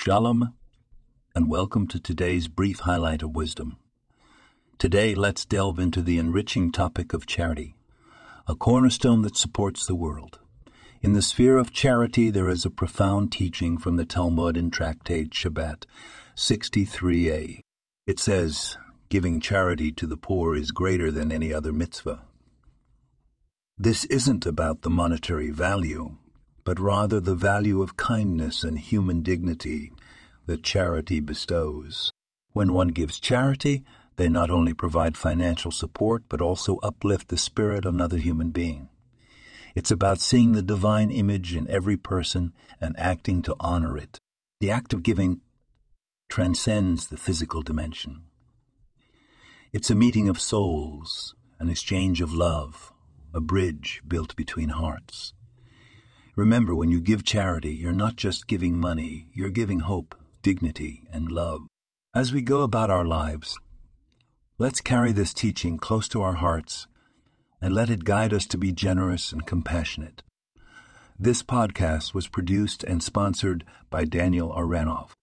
Shalom, and welcome to today's brief highlight of wisdom. Today, let's delve into the enriching topic of charity, a cornerstone that supports the world. In the sphere of charity, there is a profound teaching from the Talmud in Tractate Shabbat 63a. It says, Giving charity to the poor is greater than any other mitzvah. This isn't about the monetary value, but rather the value of kindness and human dignity that charity bestows. When one gives charity, they not only provide financial support, but also uplift the spirit of another human being. It's about seeing the divine image in every person and acting to honor it. The act of giving transcends the physical dimension. It's a meeting of souls, an exchange of love, a bridge built between hearts. Remember, when you give charity, you're not just giving money, you're giving hope, dignity, and love. As we go about our lives, let's carry this teaching close to our hearts and let it guide us to be generous and compassionate. This podcast was produced and sponsored by Daniel Aranov.